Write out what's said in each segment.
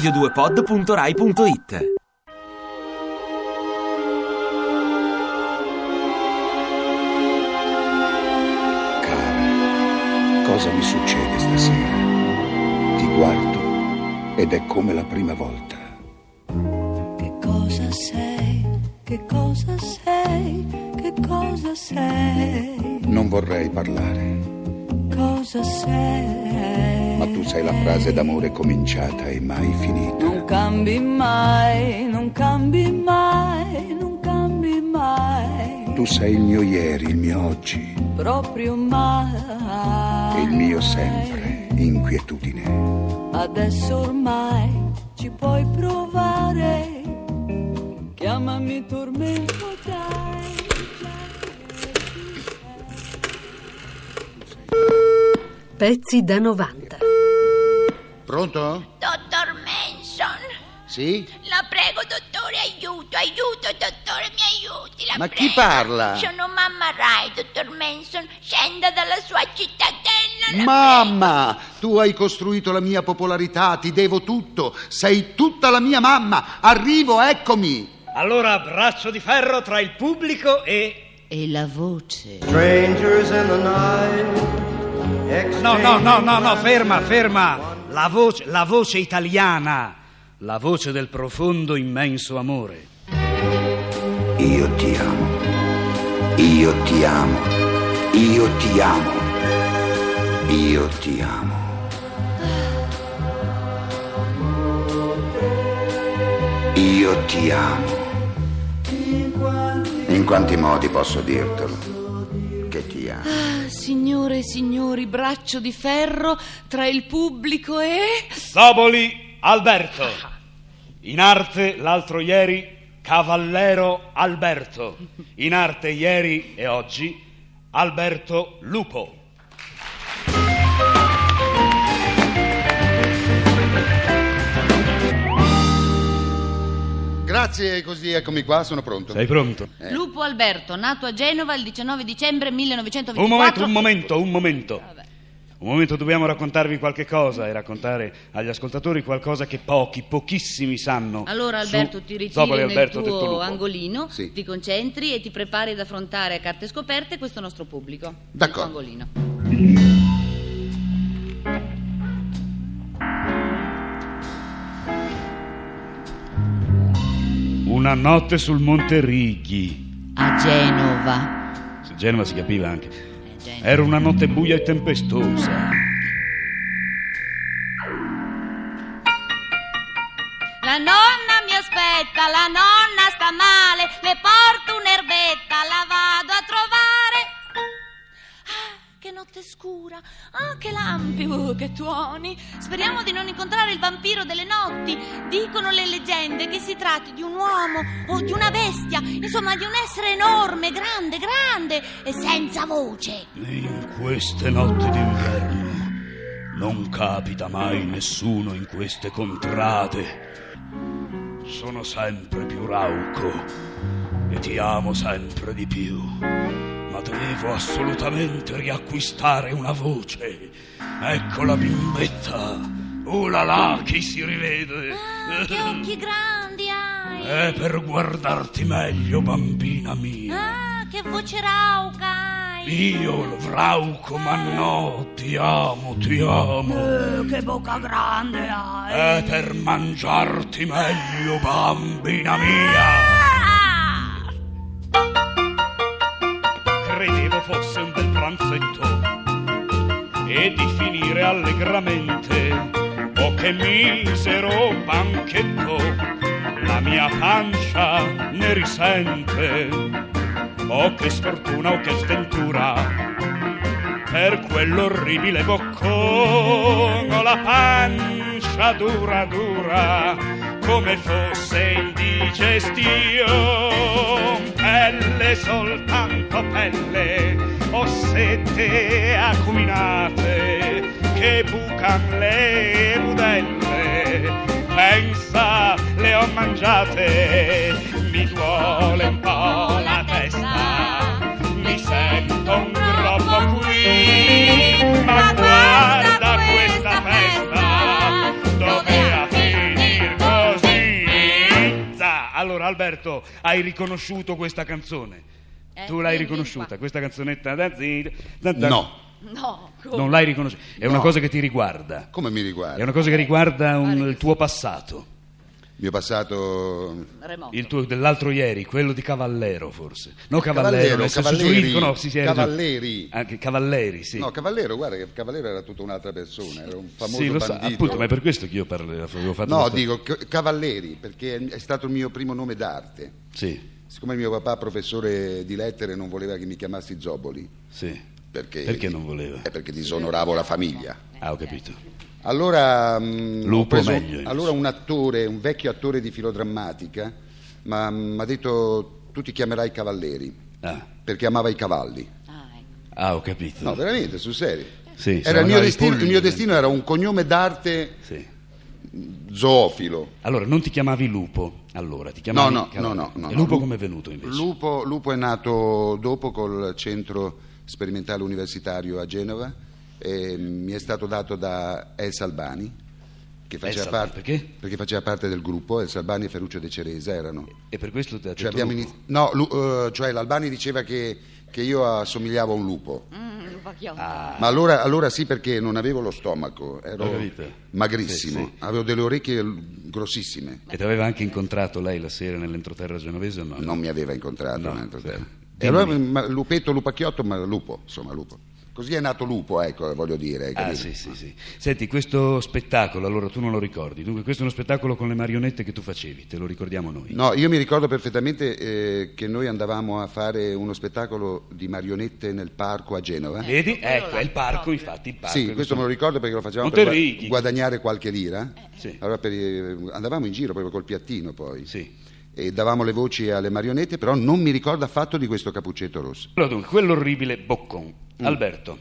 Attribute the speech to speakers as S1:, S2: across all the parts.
S1: radio2pod.rai.it
S2: Cara, cosa mi succede stasera? Ti guardo ed è come la prima volta.
S3: Che cosa sei? Che cosa sei? Che cosa sei?
S2: Non vorrei parlare,
S3: Cosa sei?
S2: Ma tu sei la frase d'amore cominciata e mai finita.
S3: Non cambi mai, non cambi mai, non cambi mai.
S2: Tu sei il mio ieri, il mio oggi,
S3: Proprio mai.
S2: il mio sempre, inquietudine.
S3: Adesso ormai ci puoi provare. Chiamami tormento, dai.
S4: Pezzi da 90.
S2: Pronto?
S5: Dottor Manson,
S2: Sì?
S5: la prego, dottore, aiuto, aiuto, dottore, mi aiuti. La
S2: Ma chi
S5: prego.
S2: parla?
S5: Sono mamma Rai, dottor Manson. Scenda dalla sua cittadella. la
S2: Mamma, tu hai costruito la mia popolarità, ti devo tutto, sei tutta la mia mamma. Arrivo, eccomi.
S6: Allora, braccio di ferro tra il pubblico e...
S3: E la voce.
S6: No, no, no, no, no, ferma, ferma. La voce, la voce italiana, la voce del profondo, immenso amore.
S2: Io ti amo, io ti amo, io ti amo, io ti amo. Io ti amo. In quanti modi posso dirtelo?
S3: Signore e signori, braccio di ferro tra il pubblico e...
S6: Soboli Alberto. In arte l'altro ieri Cavallero Alberto. In arte ieri e oggi Alberto Lupo.
S2: Grazie, così eccomi qua, sono pronto.
S6: Sei pronto?
S3: Lupo Alberto, nato a Genova il 19 dicembre 1924.
S6: Un momento, un momento, un momento. Un momento, dobbiamo raccontarvi qualche cosa e raccontare agli ascoltatori qualcosa che pochi, pochissimi sanno.
S3: Allora
S6: su-
S3: Alberto ti ritiri
S6: Soboli
S3: nel
S6: Alberto,
S3: tuo angolino,
S2: Sì.
S3: ti concentri e ti prepari ad affrontare a carte scoperte questo nostro pubblico.
S2: D'accordo.
S3: angolino.
S6: Una notte sul Monte Righi.
S3: A Genova.
S6: Se Genova si capiva anche.
S3: Eh.
S6: Era una notte buia e tempestosa.
S3: La nonna mi aspetta, la nonna sta male, le che scura, ah, che lampi, uh, che tuoni. Speriamo di non incontrare il vampiro delle notti. Dicono le leggende che si tratti di un uomo o di una bestia, insomma di un essere enorme, grande, grande e senza voce.
S6: In queste notti d'inverno non capita mai nessuno in queste contrade. Sono sempre più rauco e ti amo sempre di più. Ma devo assolutamente riacquistare una voce. Ecco la bimbetta. Oh là là, chi si rivede?
S3: Ah, che occhi grandi hai.
S6: È per guardarti meglio, bambina mia.
S3: Ah, che voce rauca hai.
S6: Io, Vrauco, ma no, ti amo, ti amo.
S3: Eh, che bocca grande hai.
S6: È per mangiarti meglio, bambina mia. Fosse un bel pranzetto e di finire allegramente. Oh, che misero banchetto, la mia pancia ne risente. Oh, che sfortuna, oh, che sventura. Per quell'orribile boccone ho la pancia dura dura come fosse indigestione, pelle soltanto pelle, ossette acuminate, che bucan le budelle, pensa le ho mangiate, Alberto, hai riconosciuto questa canzone?
S3: Eh,
S6: Tu l'hai riconosciuta,
S3: qua.
S6: questa canzonetta da zi- da- da-
S2: No.
S3: No, come?
S6: Non l'hai riconosciuta, è una
S2: No.
S6: cosa che ti riguarda.
S2: Come mi
S6: È
S2: riguarda?
S6: una cosa che riguarda un- il tuo passato,
S2: mio passato...
S3: Remoto.
S6: il tuo dell'altro ieri, quello di Cavallero forse. No, Cavallero, senso
S2: Cavalleri,
S6: no, hai ragione.
S2: Cavalleri.
S6: Anche Cavalleri, sì.
S2: No, Cavallero, guarda che Cavallero era tutta un'altra persona, era un famoso
S6: sì, lo so,
S2: bandito.
S6: appunto, ma è per questo che io parlo, avevo fatto
S2: No, dico Cavalleri, perché è stato il mio primo nome d'arte.
S6: Sì,
S2: Siccome mio papà, professore di lettere, non voleva che mi chiamassi Zoboli,
S6: sì.
S2: perché,
S6: Perché non voleva?
S2: È perché disonoravo la famiglia.
S6: Ah, ho capito.
S2: Allora, mm,
S6: Lupo
S2: ho preso-
S6: meglio, io
S2: allora un attore, un vecchio attore di filodrammatica, mi ha detto tu ti chiamerai Cavalleri,
S6: Ah,
S2: perché amava i cavalli.
S3: Ah, ecco.
S6: ah, ho capito.
S2: No, veramente, sul serio.
S6: Sì,
S2: il, mio destino, il mio destino era un cognome d'arte
S6: Sì.
S2: zoofilo.
S6: Allora, non ti chiamavi Lupo, allora, ti
S2: No,
S6: chiamavi
S2: no, no,
S6: Cavallero.
S2: no, no.
S6: E Lupo
S2: Lu-
S6: come è venuto invece?
S2: Lupo, Lupo è nato dopo col centro sperimentale universitario a Genova e mi è stato dato da Els Albani, che faceva,
S6: Els Albani,
S2: parte,
S6: perché?
S2: perché faceva parte del gruppo, Els Albani e Ferruccio De Ceresa erano.
S6: E per questo ti ha detto
S2: Cioè,
S6: Lupo?
S2: inizi- no, Lu- eh, cioè l'Albani diceva che, che io assomigliavo a un lupo.
S3: Mm.
S6: Ah,
S2: Ma allora, allora sì perché non avevo lo stomaco, ero magrissimo,
S6: Sì, sì.
S2: avevo delle orecchie grossissime.
S6: E ti aveva anche incontrato lei la sera nell'entroterra genovese o no?
S2: Non mi aveva incontrato.
S6: No,
S2: un'altra
S6: sì.
S2: E allora ma, lupetto, lupacchiotto, ma lupo, insomma lupo. Così è nato lupo, ecco, voglio dire.
S6: Ah, sì, sì, sì. Senti, questo spettacolo, allora tu non lo ricordi. Dunque, questo è uno spettacolo con le marionette che tu facevi, te lo ricordiamo noi.
S2: No, io mi ricordo perfettamente eh, che noi andavamo a fare uno spettacolo di marionette nel parco a Genova.
S6: Vedi?
S3: quello
S6: Ecco,
S3: là,
S6: è il parco, infatti, il parco.
S2: Sì, questo me lo ricordo perché lo facevamo
S6: Non
S2: per guadagnare qualche lira.
S6: Sì.
S2: Allora per- eh, andavamo in giro proprio col piattino poi.
S6: Sì.
S2: E davamo le voci alle marionette, però non mi ricordo affatto di questo cappuccetto rosso.
S6: Allora, dunque, quell'orribile boccon. Alberto,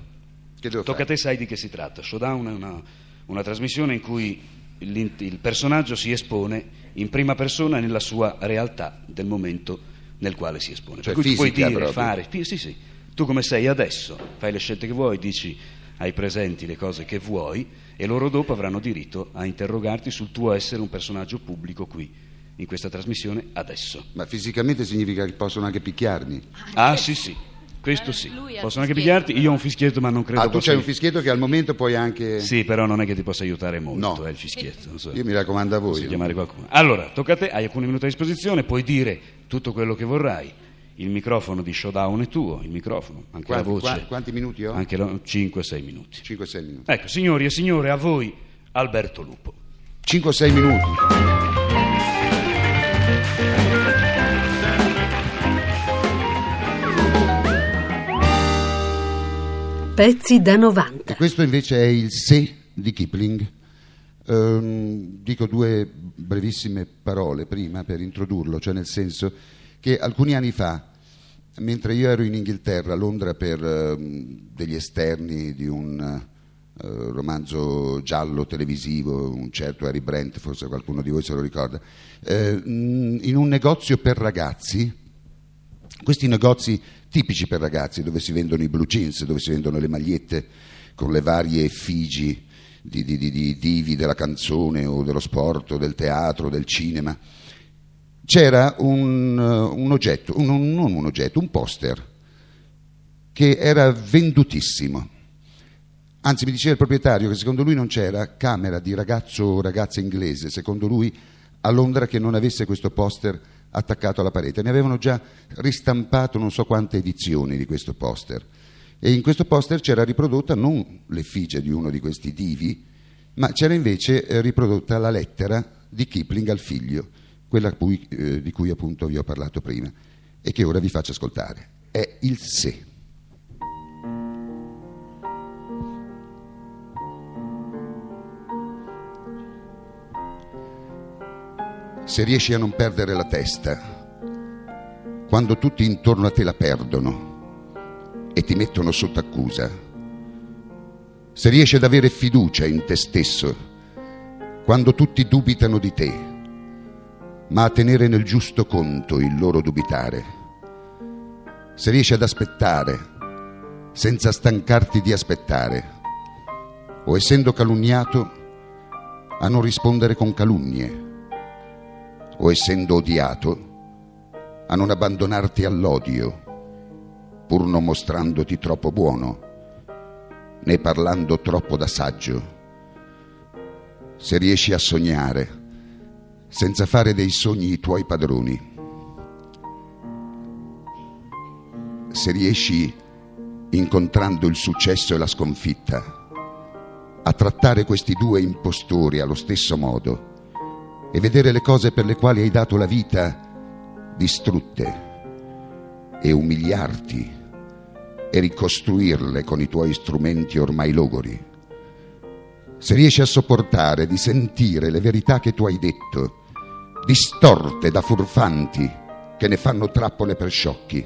S2: Che devo
S6: tocca a
S2: fare?
S6: te, sai di che si tratta. Showdown è una, una trasmissione in cui il personaggio si espone in prima persona nella sua realtà del momento nel quale si espone.
S2: Cioè
S6: per cui tu puoi dire,
S2: proprio.
S6: fare, sì, sì, sì. Tu come sei adesso, fai le scelte che vuoi, dici ai presenti le cose che vuoi e loro dopo avranno diritto a interrogarti sul tuo essere un personaggio pubblico qui, in questa trasmissione, adesso.
S2: Ma fisicamente significa che possono anche picchiarmi.
S6: Ah, sì, sì, questo sì. Possono anche pigliarti, io ho un fischietto ma non credo
S2: Ah, tu
S6: possa...
S2: c'hai un fischietto che al momento puoi anche...
S6: Sì, però non è che ti possa aiutare molto,
S2: No.
S6: è il fischietto. Non so.
S2: Io mi raccomando a voi.
S6: chiamare qualcuno. Allora, tocca a te, hai alcuni minuti a disposizione, puoi dire tutto quello che vorrai. Il microfono di showdown è tuo, il microfono, anche
S2: Quanti,
S6: la voce.
S2: qua- quanti minuti ho?
S6: Anche 5-6 minuti.
S2: 5-6 minuti.
S6: Ecco, signori e signore, a voi Alberto Lupo.
S2: 5-6 minuti.
S4: Pezzi da 90.
S2: E questo invece è il se di Kipling. Ehm, dico due brevissime parole prima per introdurlo, cioè nel senso che alcuni anni fa, mentre io ero in Inghilterra, a Londra, per ehm, degli esterni di un eh, romanzo giallo televisivo, un certo Harry Brent, forse qualcuno di voi se lo ricorda, eh, mh, in un negozio per ragazzi, questi negozi tipici per ragazzi dove si vendono i blue jeans, dove si vendono le magliette con le varie effigi di, di, di, di divi della canzone o dello sport o del teatro, del cinema, c'era un, eh, un oggetto, un- non un oggetto, un poster che era vendutissimo. Anzi, mi diceva il proprietario che secondo lui non c'era camera di ragazzo o ragazza inglese, secondo lui a Londra che non avesse questo poster attaccato alla parete. Ne avevano già ristampato non so quante edizioni di questo poster. E in questo poster c'era riprodotta non l'effigie di uno di questi divi, ma c'era invece eh, riprodotta la lettera di Kipling al figlio, quella cui- eh, di cui appunto vi ho parlato prima e che ora vi faccio ascoltare. È il se. Se riesci a non perdere la testa, quando tutti intorno a te la perdono e ti mettono sotto accusa, se riesci ad avere fiducia in te stesso, quando tutti dubitano di te, ma a tenere nel giusto conto il loro dubitare, se riesci ad aspettare senza stancarti di aspettare, o essendo calunniato a non rispondere con calunnie, o essendo odiato a non abbandonarti all'odio, pur non mostrandoti troppo buono, né parlando troppo da saggio. Se riesci a sognare, senza fare dei sogni i tuoi padroni, se riesci, incontrando il successo e la sconfitta, a trattare questi due impostori allo stesso modo e vedere le cose per le quali hai dato la vita distrutte e umiliarti e ricostruirle con i tuoi strumenti ormai logori. Se riesci a sopportare di sentire le verità che tu hai detto, distorte da furfanti che ne fanno trappole per sciocchi,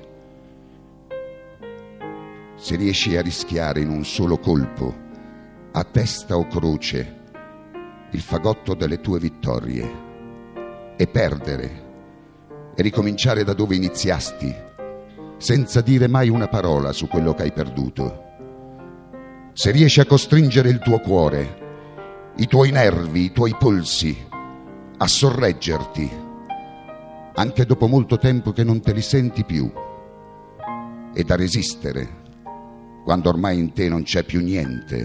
S2: se riesci a rischiare in un solo colpo, a testa o croce, il fagotto delle tue vittorie e perdere e ricominciare da dove iniziasti, senza dire mai una parola su quello che hai perduto. Se riesci a costringere il tuo cuore, i tuoi nervi, i tuoi polsi, a sorreggerti, anche dopo molto tempo che non te li senti più, ed a resistere, quando ormai in te non c'è più niente,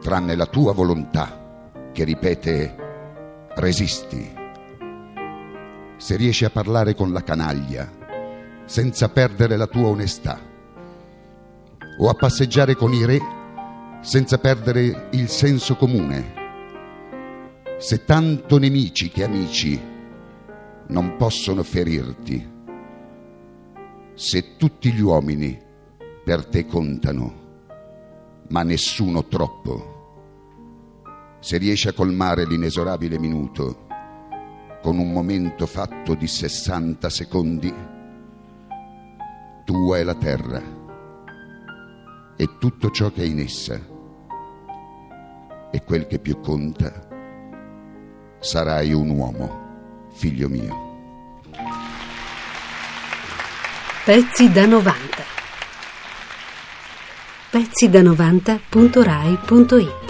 S2: tranne la tua volontà che ripete resisti se riesci a parlare con la canaglia senza perdere la tua onestà, o a passeggiare con i re senza perdere il senso comune. Se tanto nemici che amici non possono ferirti, se tutti gli uomini per te contano, ma nessuno troppo, se riesci a colmare l'inesorabile minuto, con un momento fatto di 60 secondi, tua è la terra e tutto ciò che è in essa. E quel che più conta, sarai un uomo, figlio mio.
S4: Pezzi da 90. Pezzi da 90.rai.it